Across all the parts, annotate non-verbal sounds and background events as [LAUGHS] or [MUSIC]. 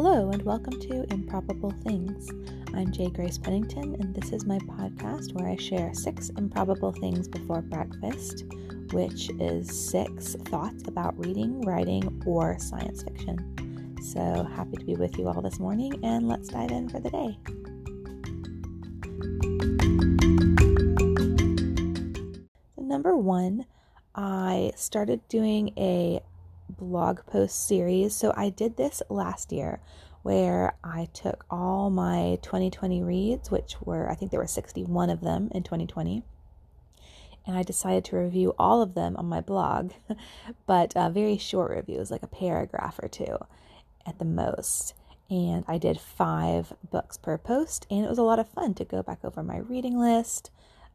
Hello, and welcome to Improbable Things. I'm J. Grace Pennington, and this is my podcast where I share six improbable things before breakfast, which is six thoughts about reading, writing, or science fiction. So happy to be with you all this morning, and let's dive in for the day. Number one, I started doing a blog post series. So I did this last year where I took all my 2020 reads, which were, I think there were 61 of them in 2020, and I decided to review all of them on my blog, [LAUGHS] but uh, very short reviews, like a paragraph or two at the most. And I did five books per post, and it was a lot of fun to go back over my reading list,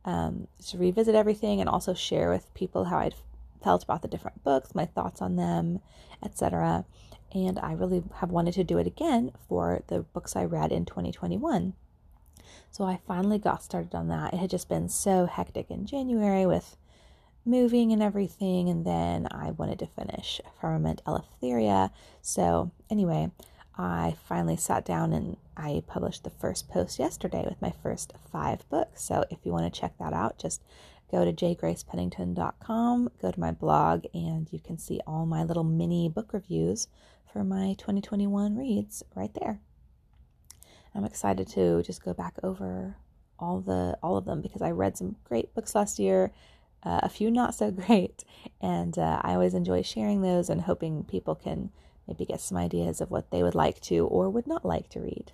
um, to revisit everything, and also share with people how I'd felt about the different books, my thoughts on them, etc. And I really have wanted to do it again for the books I read in 2021. So I finally got started on that. It had just been so hectic in January with moving and everything, and then I wanted to finish Firmament Eleftheria. So, anyway, I finally sat down and I published the first post yesterday with my first five books. So, if you want to check that out, just go to jgracepennington.com, go to my blog, and you can see all my little mini book reviews for my 2021 reads right there. I'm excited to just go back over all the all of them because I read some great books last year, uh, a few not so [LAUGHS] great, and uh, I always enjoy sharing those and hoping people can maybe get some ideas of what they would like to or would not like to read.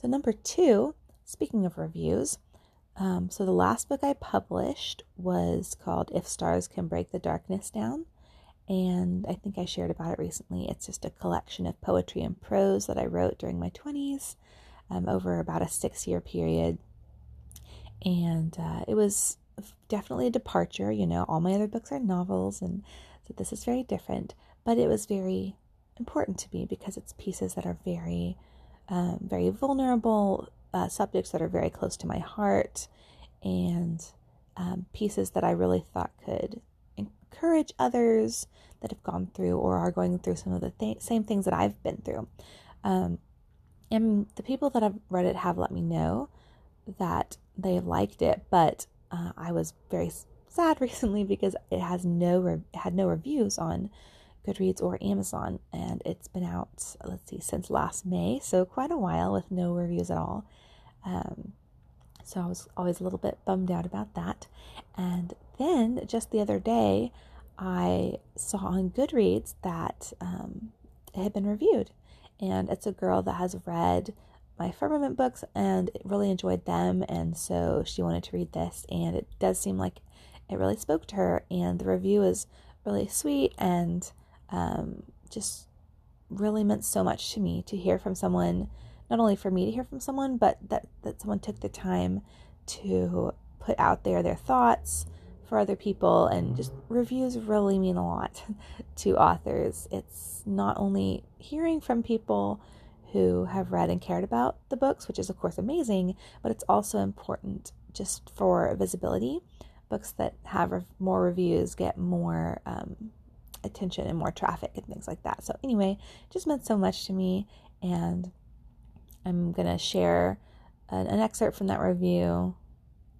So number two, speaking of reviews, um, so the last book I published was called If Stars Can Break the Darkness Down. And I think I shared about it recently. It's just a collection of poetry and prose that I wrote during my 20s um, over about a six year period. And uh, it was definitely a departure. You know, all my other books are novels, and so this is very different. But it was very important to me because it's pieces that are very, um, very vulnerable, uh, subjects that are very close to my heart and um, pieces that I really thought could encourage others that have gone through or are going through some of the th- same things that I've been through. Um, and the people that have read it have let me know that they liked it, but uh, I was very sad [LAUGHS] recently because it has no re- had no reviews on Goodreads or Amazon, and it's been out let's see since last May, so quite a while with no reviews at all. Um, so I was always a little bit bummed out about that. And then just the other day, I saw on Goodreads that um, it had been reviewed. And it's a girl that has read my firmament books and really enjoyed them. And so she wanted to read this. And it does seem like it really spoke to her. And the review is really sweet and um, just really meant so much to me to hear from someone not only for me to hear from someone, but that, that someone took the time to put out there their thoughts for other people. And just reviews really mean a lot [LAUGHS] to authors. It's not only hearing from people who have read and cared about the books, which is, of course, amazing, but it's also important just for visibility. Books that have more reviews get more um, attention and more traffic and things like that. So, anyway, just meant so much to me. And I'm going to share an, an, excerpt from that review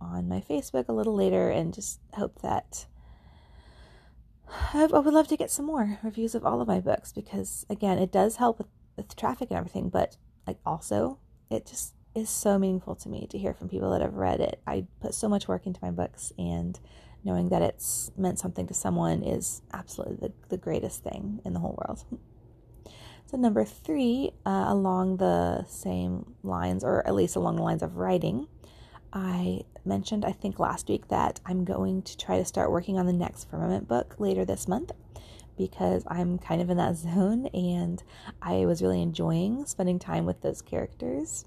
on my Facebook a little later and just hope that I, I would love to get some more reviews of all of my books because, again, it does help with, with traffic and everything, but like also it just is so meaningful to me to hear from people that have read it. I put so much work into my books and knowing that it's meant something to someone is absolutely the, the greatest thing in the whole world. [LAUGHS] So, number three, uh, along the same lines, or at least along the lines of writing, I mentioned, I think last week, that I'm going to try to start working on the next Firmament book later this month because I'm kind of in that [LAUGHS] zone and I was really enjoying spending time with those characters.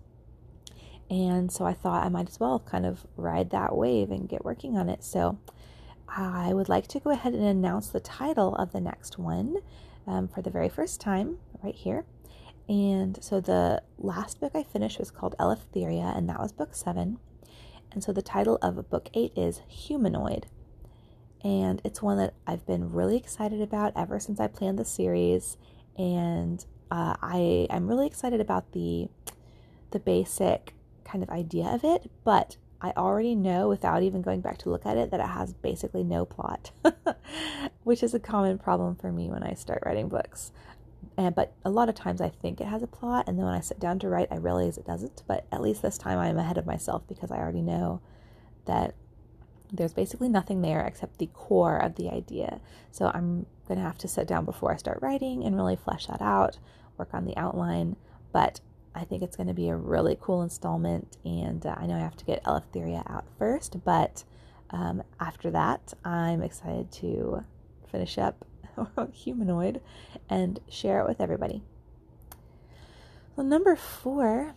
And so I thought I might as well kind of ride that wave and get working on it. So I would like to go ahead and announce the title of the next one um, for the very first time right here. And so the last book I finished was called Eleftheria, and that was book seven. And so the title of book eight is Humanoid. And it's one that I've been really excited about ever since I planned the series. And uh, I I'm really excited about the the basic kind of idea of it, but I already know without even going back to look at it that it has basically no plot, [LAUGHS] which is a common problem for me when I start writing books. And but a lot of times I think it has a plot, and then when I sit down to write, I realize it doesn't. But at least this time I'm ahead of myself because I already know that there's basically nothing there except the core of the idea. So I'm gonna have to sit down before I start writing and really flesh that out, work on the outline. But I think it's going to be a really cool installment, and uh, I know I have to get Eleftheria out first, but um, after that, I'm excited to finish up [LAUGHS] Humanoid and share it with everybody. Well, number four,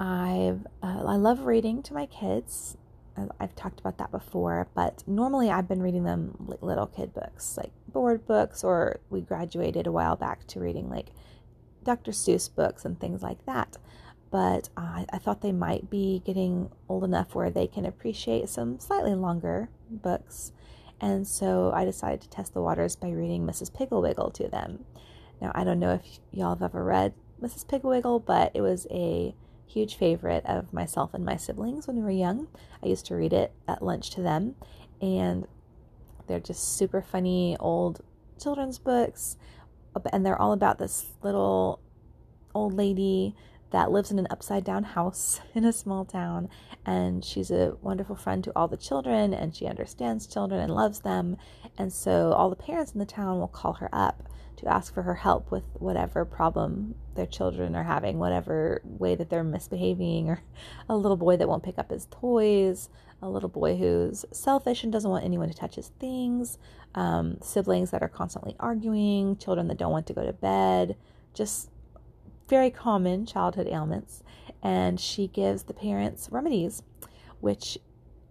I've uh, I love reading to my kids. I've talked about that before, but normally I've been reading them little kid books, like board books, or we graduated a while back to reading like Dr. Seuss books and things like that. But I, I thought they might be getting old enough where they can appreciate some slightly longer books. And so I decided to test the waters by reading Mrs. Piggle-Wiggle to them. Now, I don't know if y'all have ever read Mrs. Piggle-Wiggle, but it was a huge favorite of myself and my siblings when we were young. I used to read it at lunch to them, and they're just super funny old children's books and they're all about this little old lady that lives in an upside down house [LAUGHS] in a small town and she's a wonderful friend to all the children and she understands children and loves them and so all the parents in the town will call her up to ask for her help with whatever problem their children are having whatever way that they're misbehaving or [LAUGHS] a little boy that won't pick up his toys a little boy who's selfish and doesn't want anyone to touch his things um, siblings that are constantly arguing, children that don't want to go to bed, just very common childhood ailments. And she gives the parents remedies, which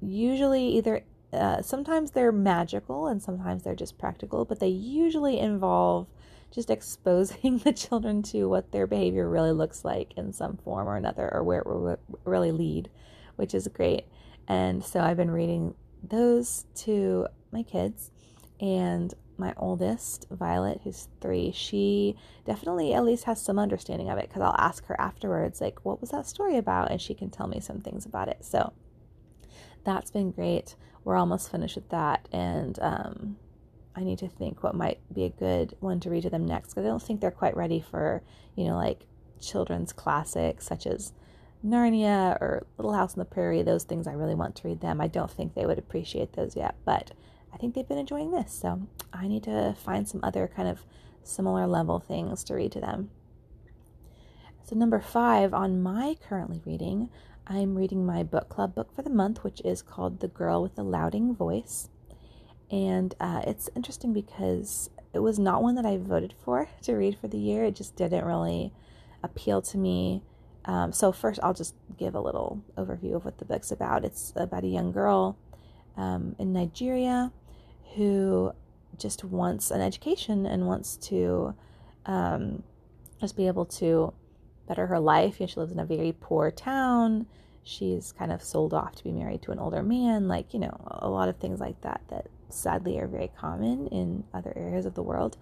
usually either uh, sometimes they're magical and sometimes they're just practical, but they usually involve just exposing [LAUGHS] the children to what their behavior really looks like in some form or another, or where it will really lead, which is great. And so I've been reading those to my kids and my oldest, Violet, who's three, she definitely at least has some understanding of it because I'll ask her afterwards, like, what was that story about? And she can tell me some things about it. So that's been great. We're almost finished with that. And um, I need to think what might be a good one to read to them next because I don't think they're quite ready for, you know, like children's classics such as Narnia or Little House on the Prairie. Those things I really want to read them. I don't think they would appreciate those yet, but I think they've been enjoying this. So I need to find some other kind of similar level things to read to them. So, number five on my currently reading, I'm reading my book club book for the month, which is called The Girl with the Louding Voice. And uh, it's interesting because it was not one that I voted for [LAUGHS] to read for the year. It just didn't really appeal to me. Um, so, first, I'll just give a little overview of what the book's about. It's about a young girl um, in Nigeria who just wants an education and wants to um, just be able to better her life. You know, she lives in a very poor town. She's kind of sold off to be married to an older man, like, you know, a lot of things like that that sadly are very common in other areas of the world.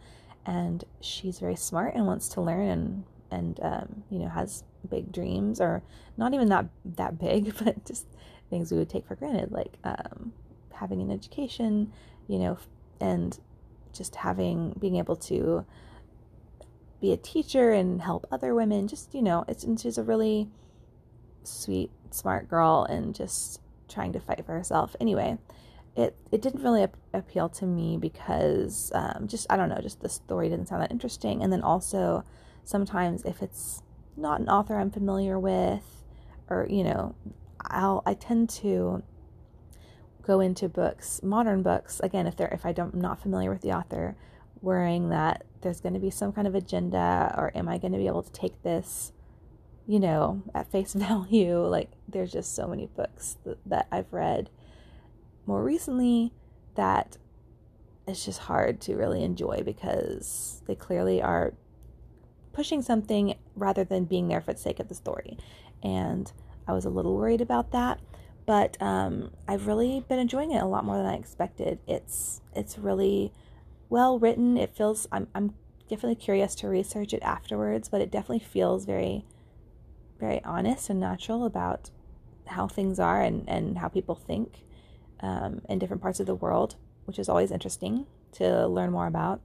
And she's very smart and wants to learn and and um, you know has big dreams or not even that that big, [LAUGHS] but just things we would take for granted, like um, having an education, you know, and just having being able to be a teacher and help other women. Just you know, it's she's a really sweet, smart girl, and just trying to fight for herself. Anyway, it it didn't really ap- appeal to me because um, just I don't know, just the story didn't sound that interesting, and then also sometimes if it's not an author I'm familiar with, or you know, I'll I tend to go into books, modern books, again, if they're if I don't I'm not familiar with the author, worrying that there's going to be some kind of agenda or am I going to be able to take this, you know, at face [LAUGHS] value? Like there's just so many books that, that I've read more recently that it's just hard to really enjoy because they clearly are pushing something rather than being there for the sake of the story. And I was a little worried about that but um, I've really been enjoying it a lot more than I expected. It's it's really well written. It feels I'm I'm definitely curious to research it afterwards, but it definitely feels very, very honest and natural about how things are and, and how people think um, in different parts of the world, which is always interesting to learn more about.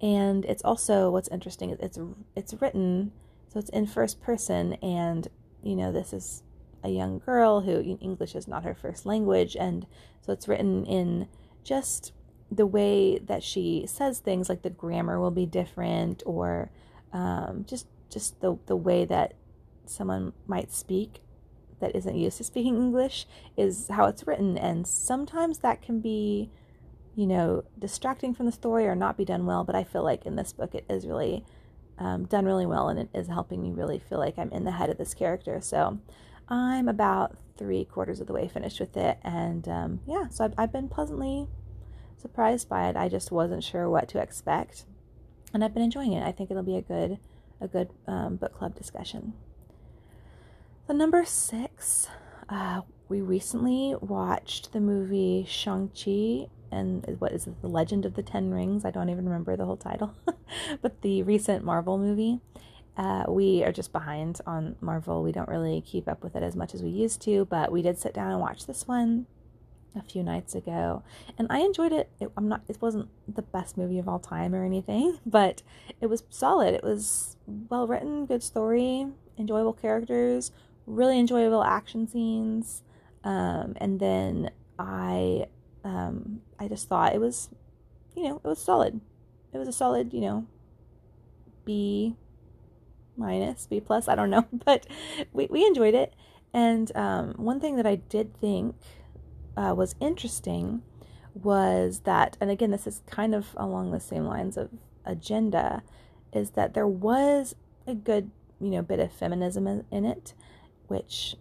And it's also what's interesting is it's it's written so it's in first person, and you know this is a young girl who English is not her first language, and so it's written in just the way that she says things, like the grammar will be different, or um, just just the the way that someone might speak that isn't used to speaking English is how it's written, and sometimes that can be, you know, distracting from the story or not be done well. But I feel like in this book it is really um, done really well, and it is helping me really feel like I'm in the head of this character. So I'm about three quarters of the way finished with it, and um, yeah, so I've, I've been pleasantly surprised by it. I just wasn't sure what to expect, and I've been enjoying it. I think it'll be a good a good um, book club discussion. So number six, uh, we recently watched the movie Shang-Chi and what is it, the Legend of the Ten Rings? I don't even remember the whole title, [LAUGHS] but the recent Marvel movie. Uh, we are just behind on Marvel. We don't really keep up with it as much as we used to, but we did sit down and watch this one a few nights ago, and I enjoyed it. it. I'm not. It wasn't the best movie of all time or anything, [LAUGHS] but it was solid. It was well written, good story, enjoyable characters, really enjoyable action scenes, um, and then I, um, I just thought it was, you know, it was solid. It was a solid, you know, B minus, B plus. I don't know, [LAUGHS] but we we enjoyed it. And um, one thing that I did think uh, was interesting was that, and again, this is kind of along the same lines of agenda, is that there was a good, you know, bit of feminism in, in it, which,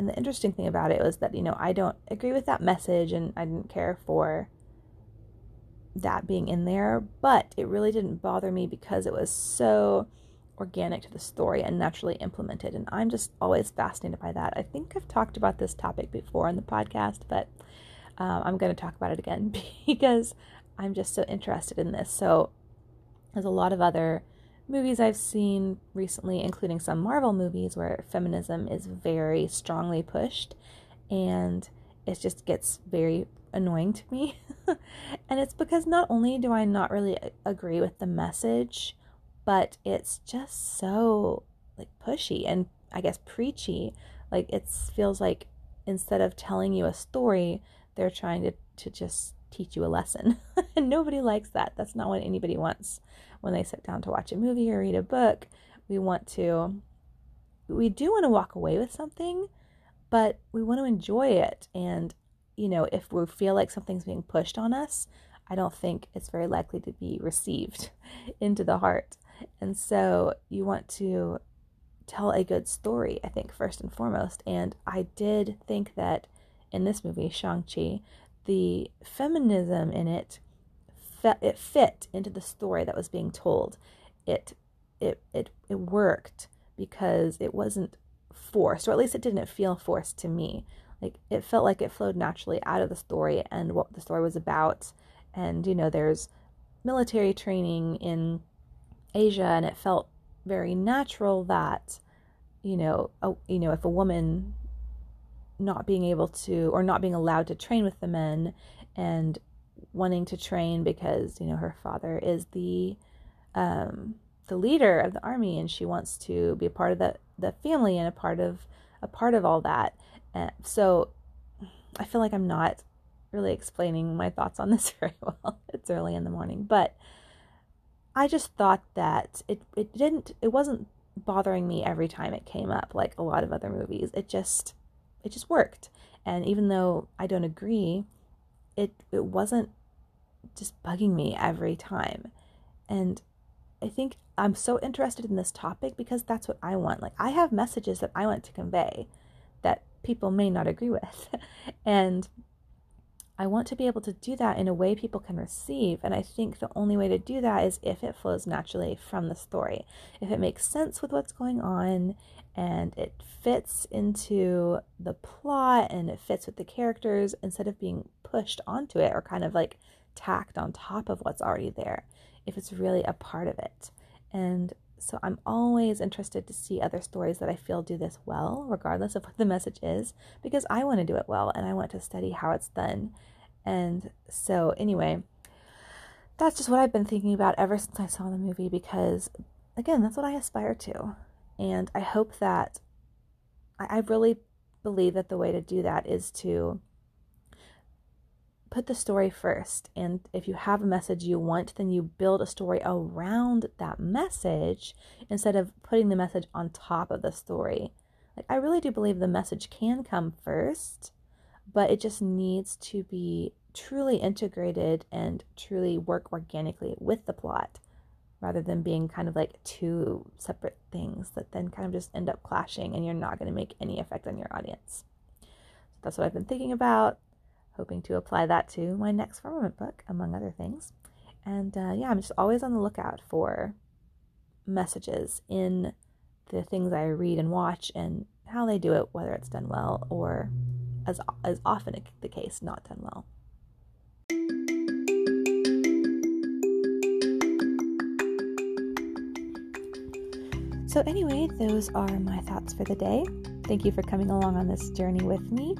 and the interesting thing about it was that, you know, I don't agree with that message and I didn't care for that being in there, but it really didn't bother me because it was so organic to the story and naturally implemented. And I'm just always fascinated by that. I think I've talked about this topic before in the podcast, but um, I'm going to talk about it again [LAUGHS] because I'm just so interested in this. So, there's a lot of other movies I've seen recently, including some Marvel movies, where feminism is very strongly pushed and it just gets very annoying to me. [LAUGHS] and it's because not only do I not really agree with the message, but it's just so like pushy and I guess preachy. Like it feels like instead of telling you a story, they're trying to, to just teach you a lesson. [LAUGHS] and nobody likes that. That's not what anybody wants when they sit down to watch a movie or read a book. We want to, we do want to walk away with something, but we want to enjoy it. And, you know, if we feel like something's being pushed on us, I don't think it's very likely to be received [LAUGHS] into the heart. And so you want to tell a good story, I think, first and foremost. And I did think that in this movie, Shang-Chi, the feminism in it, it fit into the story that was being told. It, it, it, it worked because it wasn't forced, or at least it didn't feel forced to me. Like it felt like it flowed naturally out of the story and what the story was about. And, you know, there's military training in Asia, and it felt very natural that, you know, a, you know, if a woman not being able to or not being allowed to train with the men and wanting to train because you know her father is the um, the leader of the army and she wants to be a part of the the family and a part of a part of all that. And so I feel like I'm not really explaining my thoughts on [LAUGHS] this very well. it's early in the morning, but I just thought that it it didn't it wasn't bothering me every time it came up like a lot of other movies. It just it just worked. And even though I don't agree, it it wasn't just bugging me every time. And I think I'm so interested in this topic because that's what I want. Like I have messages that I want to convey that people may not agree with. [LAUGHS] and I want to be able to do that in a way people can receive. And I think the only way to do that is if it flows naturally from the story. If it makes sense with what's going on and it fits into the plot and it fits with the characters instead of being pushed onto it or kind of like tacked on top of what's already there. if it's really a part of it. And so I'm always interested to see other stories that I feel do this well, regardless of what the message is, because I want to do it well and I want to study how it's done. And so, anyway, that's just what I've been thinking about ever since I saw the movie because, again, that's what I aspire to. And I hope that I, I really believe that the way to do that is to put the story first. And if you have a message you want, then you build a story around that message instead of putting the message on top of the story. Like, I really do believe the message can come first, but it just needs to be truly integrated and truly work organically with the plot rather than being kind of like two separate things that then kind of just end up clashing and you're not going to make any effect on your audience. So that's what I've been thinking about hoping to apply that to my next firmament book, among other things. And uh, yeah, I'm just always on the lookout for messages in the things I read and watch and how they do it, whether it's done well or, as, as often the case, not done well. So, anyway, those are my thoughts for the day. Thank you for coming along on this journey with me.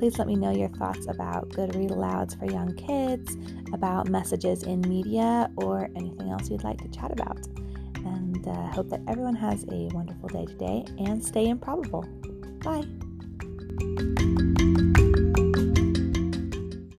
Please let me know your thoughts about good read alouds for young kids, about messages in media, or anything else you'd like to chat about. And uh, hope that everyone has a wonderful day today and stay improbable. Bye.